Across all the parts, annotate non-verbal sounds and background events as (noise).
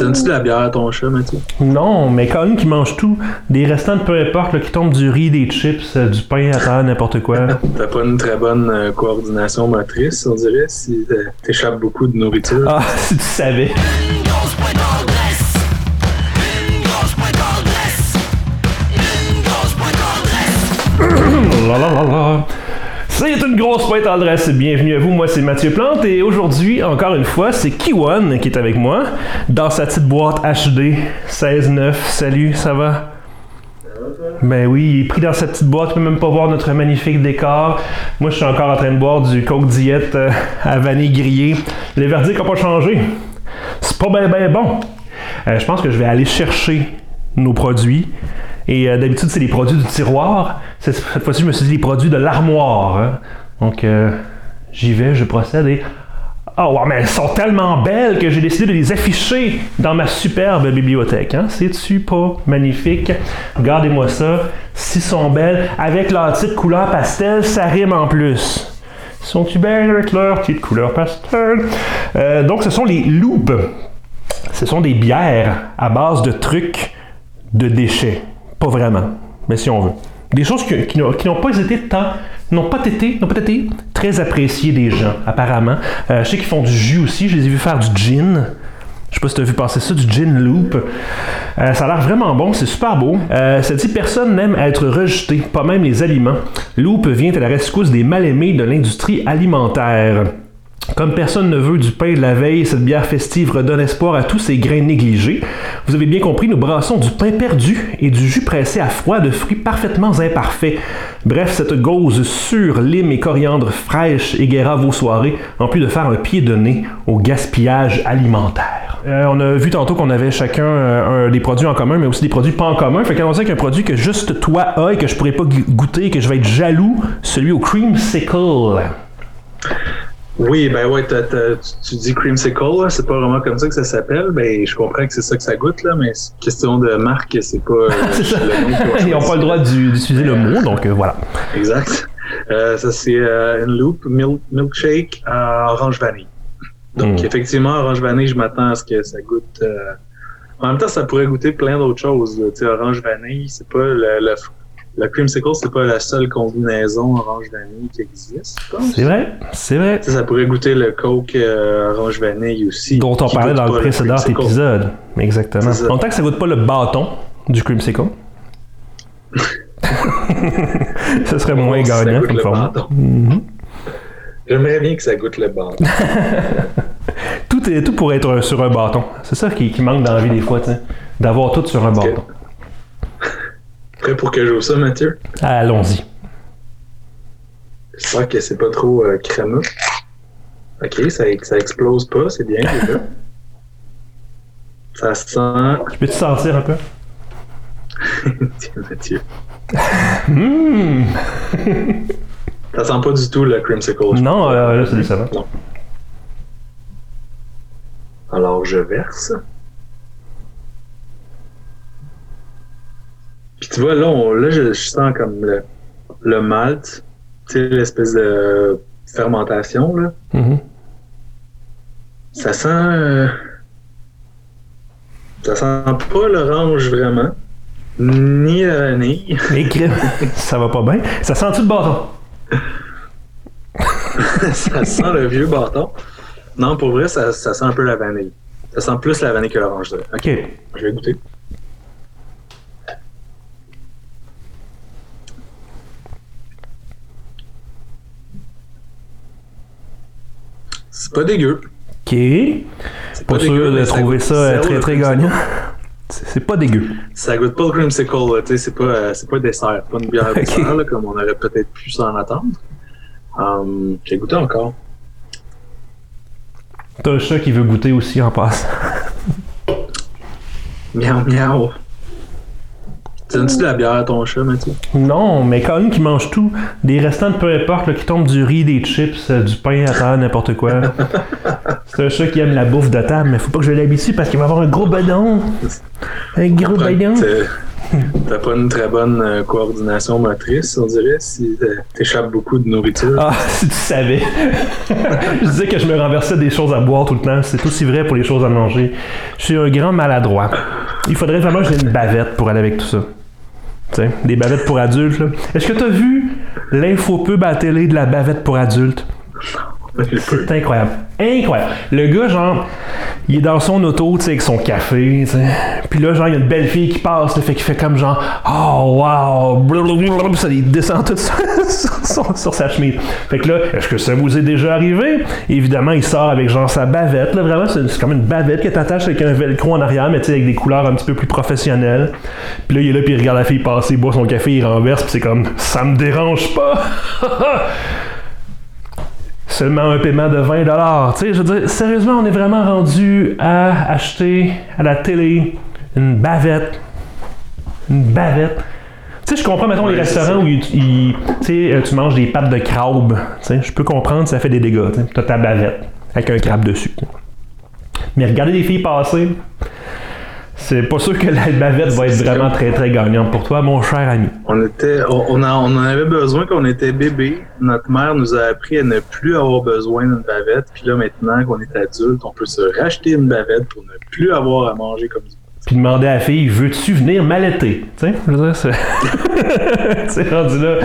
Donnes-tu de la bière à ton chat, Mathieu? Non, mais Colin qui mange tout. Des restants de peu importe, là, qui tombent du riz, des chips, euh, du pain à terre, n'importe quoi. (laughs) T'as pas une très bonne euh, coordination motrice, on dirait, si euh, t'échappes beaucoup de nourriture. Ah, (laughs) si tu savais. (coughs) La, la, la, la. C'est une grosse pointe en adresse. Bienvenue à vous. Moi, c'est Mathieu Plante. Et aujourd'hui, encore une fois, c'est Kiwan qui est avec moi dans sa petite boîte HD 16.9. Salut, ça va? Ben oui, il est pris dans sa petite boîte, il peut même pas voir notre magnifique décor. Moi, je suis encore en train de boire du Coke Diet euh, à vanille grillée. Les verdicts n'ont pas changé. C'est pas ben ben bon. Euh, je pense que je vais aller chercher nos produits. Et euh, d'habitude, c'est les produits du tiroir. Cette, fois-ci, je me suis dit les produits de l'armoire. hein. Donc, euh, j'y vais, je procède et. Oh, mais elles sont tellement belles que j'ai décidé de les afficher dans ma superbe bibliothèque. Hein? C'est-tu pas magnifique? Regardez-moi ça. Si sont belles, avec leur petite couleur pastel, ça rime en plus. Sont-tu belles avec leur petite couleur pastel? Euh, donc, ce sont les loupes. Ce sont des bières à base de trucs de déchets. Pas vraiment, mais si on veut. Des choses qui, n'ont pas été tant, n'ont pas été, n'ont pas été très appréciées des gens, apparemment. Euh, je sais qu'ils font du jus aussi, je les ai vus faire du gin. Je sais pas si tu as vu passer ça, du gin loop. Euh, ça a l'air vraiment bon, c'est super beau. Euh, ça dit personne n'aime être rejeté, pas même les aliments. Loop vient à la rescousse des mal-aimés de l'industrie alimentaire. Comme personne ne veut du pain de la veille, cette bière festive redonne espoir à tous ces grains négligés. Vous avez bien compris, nous brassons du pain perdu et du jus pressé à froid de fruits parfaitement imparfaits. Bref, cette gauze sur lime et coriandre fraîche égaiera vos soirées, en plus de faire un pied de nez au gaspillage alimentaire. Euh, on a vu tantôt qu'on avait chacun euh, des produits en commun, mais aussi des produits pas en commun. Fait qu'on sait qu'un produit que juste toi as et que je pourrais pas goûter, que je vais être jaloux, celui au creamsicle. Oui, ben ouais, t'as- tu, tu dis creamsicle, là, c'est pas vraiment comme ça que ça s'appelle. Ben, je comprends que c'est ça que ça goûte, là, mais c'est question de marque, c'est pas euh, (laughs) le (laughs) Ils n'ont pas le droit d'u- d'utiliser le mot, donc euh, voilà. Exact. Euh, ça, c'est euh, une loop mil- milkshake à orange vanille. Donc, Mm. effectivement, orange vanille, je m'attends à ce que ça goûte. euh, En même temps, ça pourrait goûter plein d'autres choses. Tu sais, orange vanille, c'est pas le, le, le creamsicle, c'est pas la seule combinaison orange vanille qui existe. je pense. C'est vrai, c'est vrai. Ça pourrait goûter le Coke euh, orange vanille aussi. Dont on parlait dans le précédent épisode. Exactement. En tant que ça goûte pas le bâton du creamsicle, (laughs) ce serait moins Ça gagnant goûte comme bâton. Mhm. J'aimerais bien que ça goûte le bâton. (laughs) Tout, est, tout pourrait être sur un bâton. C'est ça qui, qui manque dans la vie des fois. D'avoir tout sur un bâton. Prêt pour que je joue ça, Mathieu? Allons-y. J'espère que c'est pas trop euh, crémeux. Ok, ça, ça explose pas, c'est bien déjà. (laughs) Ça sent. Je peux-tu sentir un peu? Tiens, (laughs) Mathieu. Mmh. Ça sent pas du tout le creamsicle. Non, euh, là, c'est décevant. Non. Alors, je verse. Tu vois, là, on- là je, je sens comme le, le malt, tu sais, l'espèce de fermentation, là. Mhm. Ça sent. euh, ça sent pas l'orange vraiment, ni la vanille. (laughs) Crèmes, ça va pas bien. Ça sent-tu le bâton? (laughs) ça sent le vieux bâton. Non, pour vrai, ça, ça sent un peu la vanille. Ça sent plus la vanille que l'orange. Ok. je vais goûter. C'est pas dégueu. Ok. C'est Pas sûr dégueu, de trouver ça euh, très très gagnant. C'est pas dégueu. Ça goûte pas le creamsicle, tu sais, c'est pas, euh, c'est pas dessert, pas une bière dessert, là, comme on aurait peut-être pu s'en attendre. Hum, J'ai goûté encore. T'as un chat qui veut goûter aussi en passe. Miaou, miaou. Donnes-tu de la bière à ton chat, Mathieu? Non, mais Colin qui mange tout, des restants de peu importe, là, qui tombent du riz, des chips, euh, du pain à terre, n'importe quoi. (laughs) C'est un chat qui aime la bouffe de table, mais faut pas que je l'habitue parce qu'il va avoir un gros bedon. Un gros. C'est- t'as pas une très bonne euh, coordination motrice, on dirait, si t'échappes beaucoup de nourriture. Ah, (laughs) si tu savais. je disais que je me renversais des choses à boire tout le temps. C'est aussi vrai pour les choses à manger. Je suis un grand maladroit. Il faudrait vraiment que j'ai une bavette pour aller avec tout ça. Des bavettes pour adultes. Est-ce que tu as vu l'infopub à la télé de la bavette pour adultes? C'est incroyable. Incroyable. Le gars, genre, il est dans son auto, tu sais, avec son café, tu sais. Puis là, genre, il y a une belle fille qui passe, là, fait qu'il fait comme genre, oh wow, ça lui descend tout (laughs) sur, sur- sur sa chemise. Fait que là, est-ce que ça vous est déjà arrivé? Évidemment, il sort avec genre sa bavette, là, vraiment, c'est comme une bavette que t'attaches avec un velcro en arrière, mais tu sais, avec des couleurs un petit peu plus professionnelles. Puis là, il est là, puis il regarde la fille passer, il boit son café, il renverse, puis c'est comme, ça me dérange pas! (laughs) seulement un paiement de 20 dollars. Tu sais, je veux dire, sérieusement, on est vraiment rendu à acheter à la télé une bavette. Une bavette. Tu sais, je comprends, mettons, les Ouais, restaurants où ils- ils- tu euh, manges des pâtes de crabe. Tu sais, je peux comprendre, ça fait des dégâts. Tu as ta bavette avec un crabe dessus. Mais regarder des filles passer, c'est pas sûr que la bavette va être vraiment très très gagnante pour toi, mon cher ami. On était, on, en, on en avait besoin quand on était bébé. Notre mère nous a appris à ne plus avoir besoin d'une bavette. Puis là, maintenant qu'on est adulte, on peut se racheter une bavette pour ne plus avoir à manger comme du Puis demander à la fille, veux-tu venir m'allaiter? Tu sais, je veux dire, (laughs) (laughs) c'est. rendu là.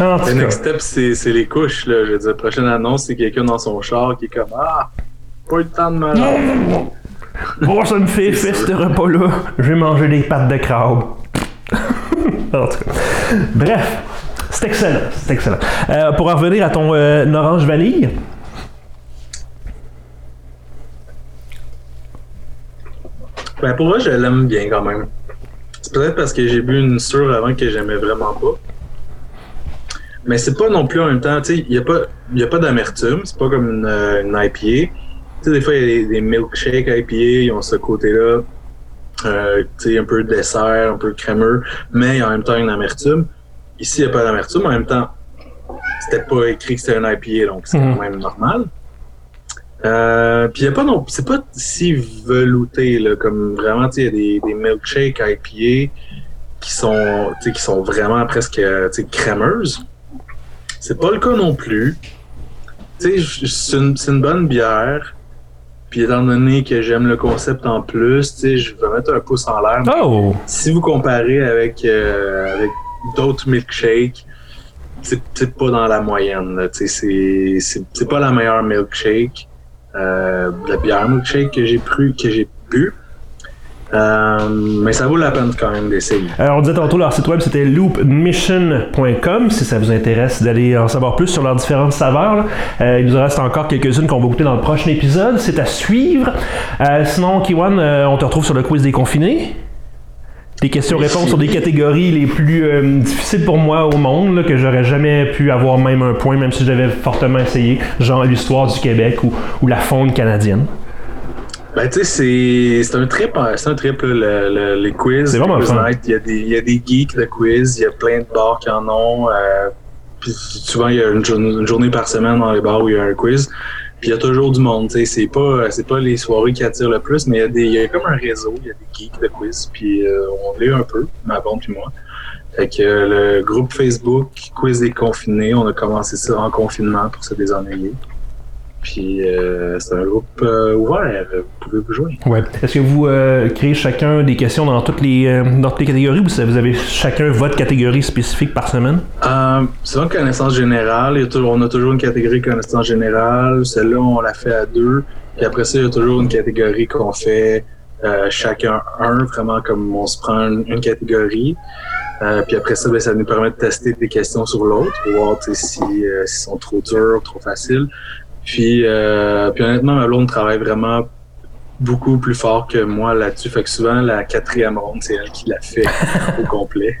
En tout Le cas. next step, c'est c'est les couches. Là. Je veux dire, prochaine annonce, c'est quelqu'un dans son char qui est comme Ah, pas eu le temps de me Oh, ça me fait fait ce repas-là. Je vais manger des pâtes de crabe. (laughs) en tout cas. Bref, c'est excellent. C'est excellent. Euh, pour en revenir à ton euh, orange vanille. Ben, pour moi, je l'aime bien quand même. C'est peut-être parce que j'ai bu une sûre avant que j'aimais vraiment pas. Mais c'est pas non plus en même temps, tu sais, il n'y a pas, y a pas d'amertume. C'est pas comme une, euh, une IPA. Sais, des fois, il y a des, des milkshakes IPA, ils ont ce côté-là. Euh, tu sais, un peu dessert, un peu crémeux, mais en même temps une amertume. Ici, il n'y a pas d'amertume. En même temps, c'était pas écrit que c'était un IPA, donc c'est Mhm. quand même normal. Euh, puis il a pas non, c'est pas si velouté là, comme vraiment, tu sais, il y a des, des milkshakes IPA qui sont, qui sont vraiment presque, sais, crémeuses. C'est pas le cas non plus. C'est une, c'est une bonne bière. Puis étant donné que j'aime le concept en plus, tu sais, je vais mettre un pouce en l'air. Oh! Si vous comparez avec, euh, avec d'autres milkshakes, c'est pas dans la moyenne. là. Tu sais, C'est c'est- c'est pas la meilleure milkshake. Euh, la bière milkshake que j'ai pris, que j'ai bu. Euh, mais ça vaut la peine quand même d'essayer. Alors, on disait tantôt, leur site web c'était loopmission.com si ça vous intéresse d'aller en savoir plus sur leurs différentes saveurs. Euh, il nous en reste encore quelques-unes qu'on va goûter dans le prochain épisode. C'est à suivre. Euh, sinon, Kiwan, on te retrouve sur le quiz des confinés. Des questions-réponses sur des catégories les plus difficiles pour moi au monde, là, que j'aurais jamais pu avoir même un point, même si j'avais fortement essayé, genre l'histoire du Québec ou, ou la faune canadienne. Ben, tu sais, c'est c'est un trip, hein, c'est un trip, là, le- le- les quiz. C'est vraiment quiz fun. Il y, a des, il y a des geeks de quiz, il y a plein de bars qui en ont. euh, puis souvent, il y a une, journée- une journée par semaine dans les bars où il y a un quiz. Puis il y a toujours du monde, tu sais. C'est pas, c'est pas les soirées qui attirent le plus, mais il y, a des, il y a comme un réseau, il y a des geeks de quiz. Puis euh, on l'est un peu, ma blonde puis moi. Fait que le groupe Facebook Quiz des confinés, on a commencé ça en confinement pour se désennuyer. Puis euh, c'est un groupe euh, ouvert, vous pouvez vous joindre. Ouais. Est-ce que vous euh, créez chacun des questions dans toutes les, dans toutes les catégories ou vous avez chacun votre catégorie spécifique par semaine? Euh, souvent, connaissance générale. A on a toujours une catégorie connaissance générale. Celle-là, on la fait à deux. Puis après ça, il y a toujours une catégorie qu'on fait chacun un, vraiment comme on se prend une, une catégorie. Euh, puis après ça, ben, ça nous permet de tester des questions sur l'autre, voir si, euh, s'ils sont trop durs, trop faciles. Puis, euh, puis honnêtement, ma blonde travaille vraiment beaucoup plus fort que moi là-dessus. Fait que souvent, la quatrième ronde, c'est elle qui la fait (laughs) au complet.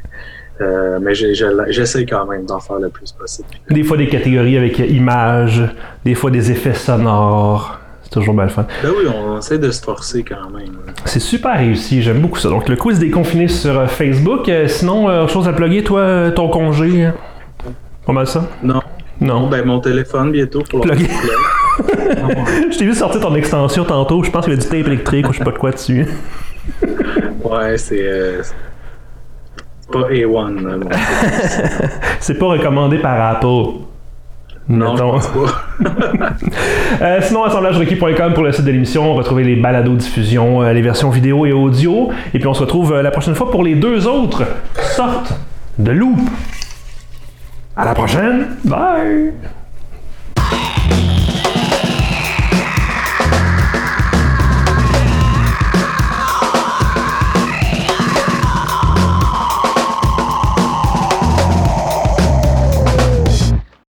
Euh, mais j'essaie quand même d'en faire le plus possible. Des fois des catégories avec images, des fois des effets sonores. C'est toujours bien le fun. Ben oui, on essaie de se forcer quand même. C'est super réussi, j'aime beaucoup ça. Donc le quiz des confinés sur euh, Facebook. Euh, sinon, autre chose à plugger, toi, ton congé? Pas mal ça? Non, Non. ben mon téléphone bientôt pour le. (laughs) Je t'ai vu sortir ton extension tantôt, je pense qu'il y avait du tape électrique ou je sais pas de quoi dessus. (laughs) Ouais, c'est. euh, C'est pas A1. là, bon. (laughs) C'est pas recommandé par Apple. non, je Mettons. pense pas. Euh, sinon, assemblagerequis.com pour le site de l'émission. Retrouvez les balados diffusion, euh, les versions vidéo et audio. Et puis on se retrouve la prochaine fois pour les deux autres sortes de loop. À la prochaine. Bye.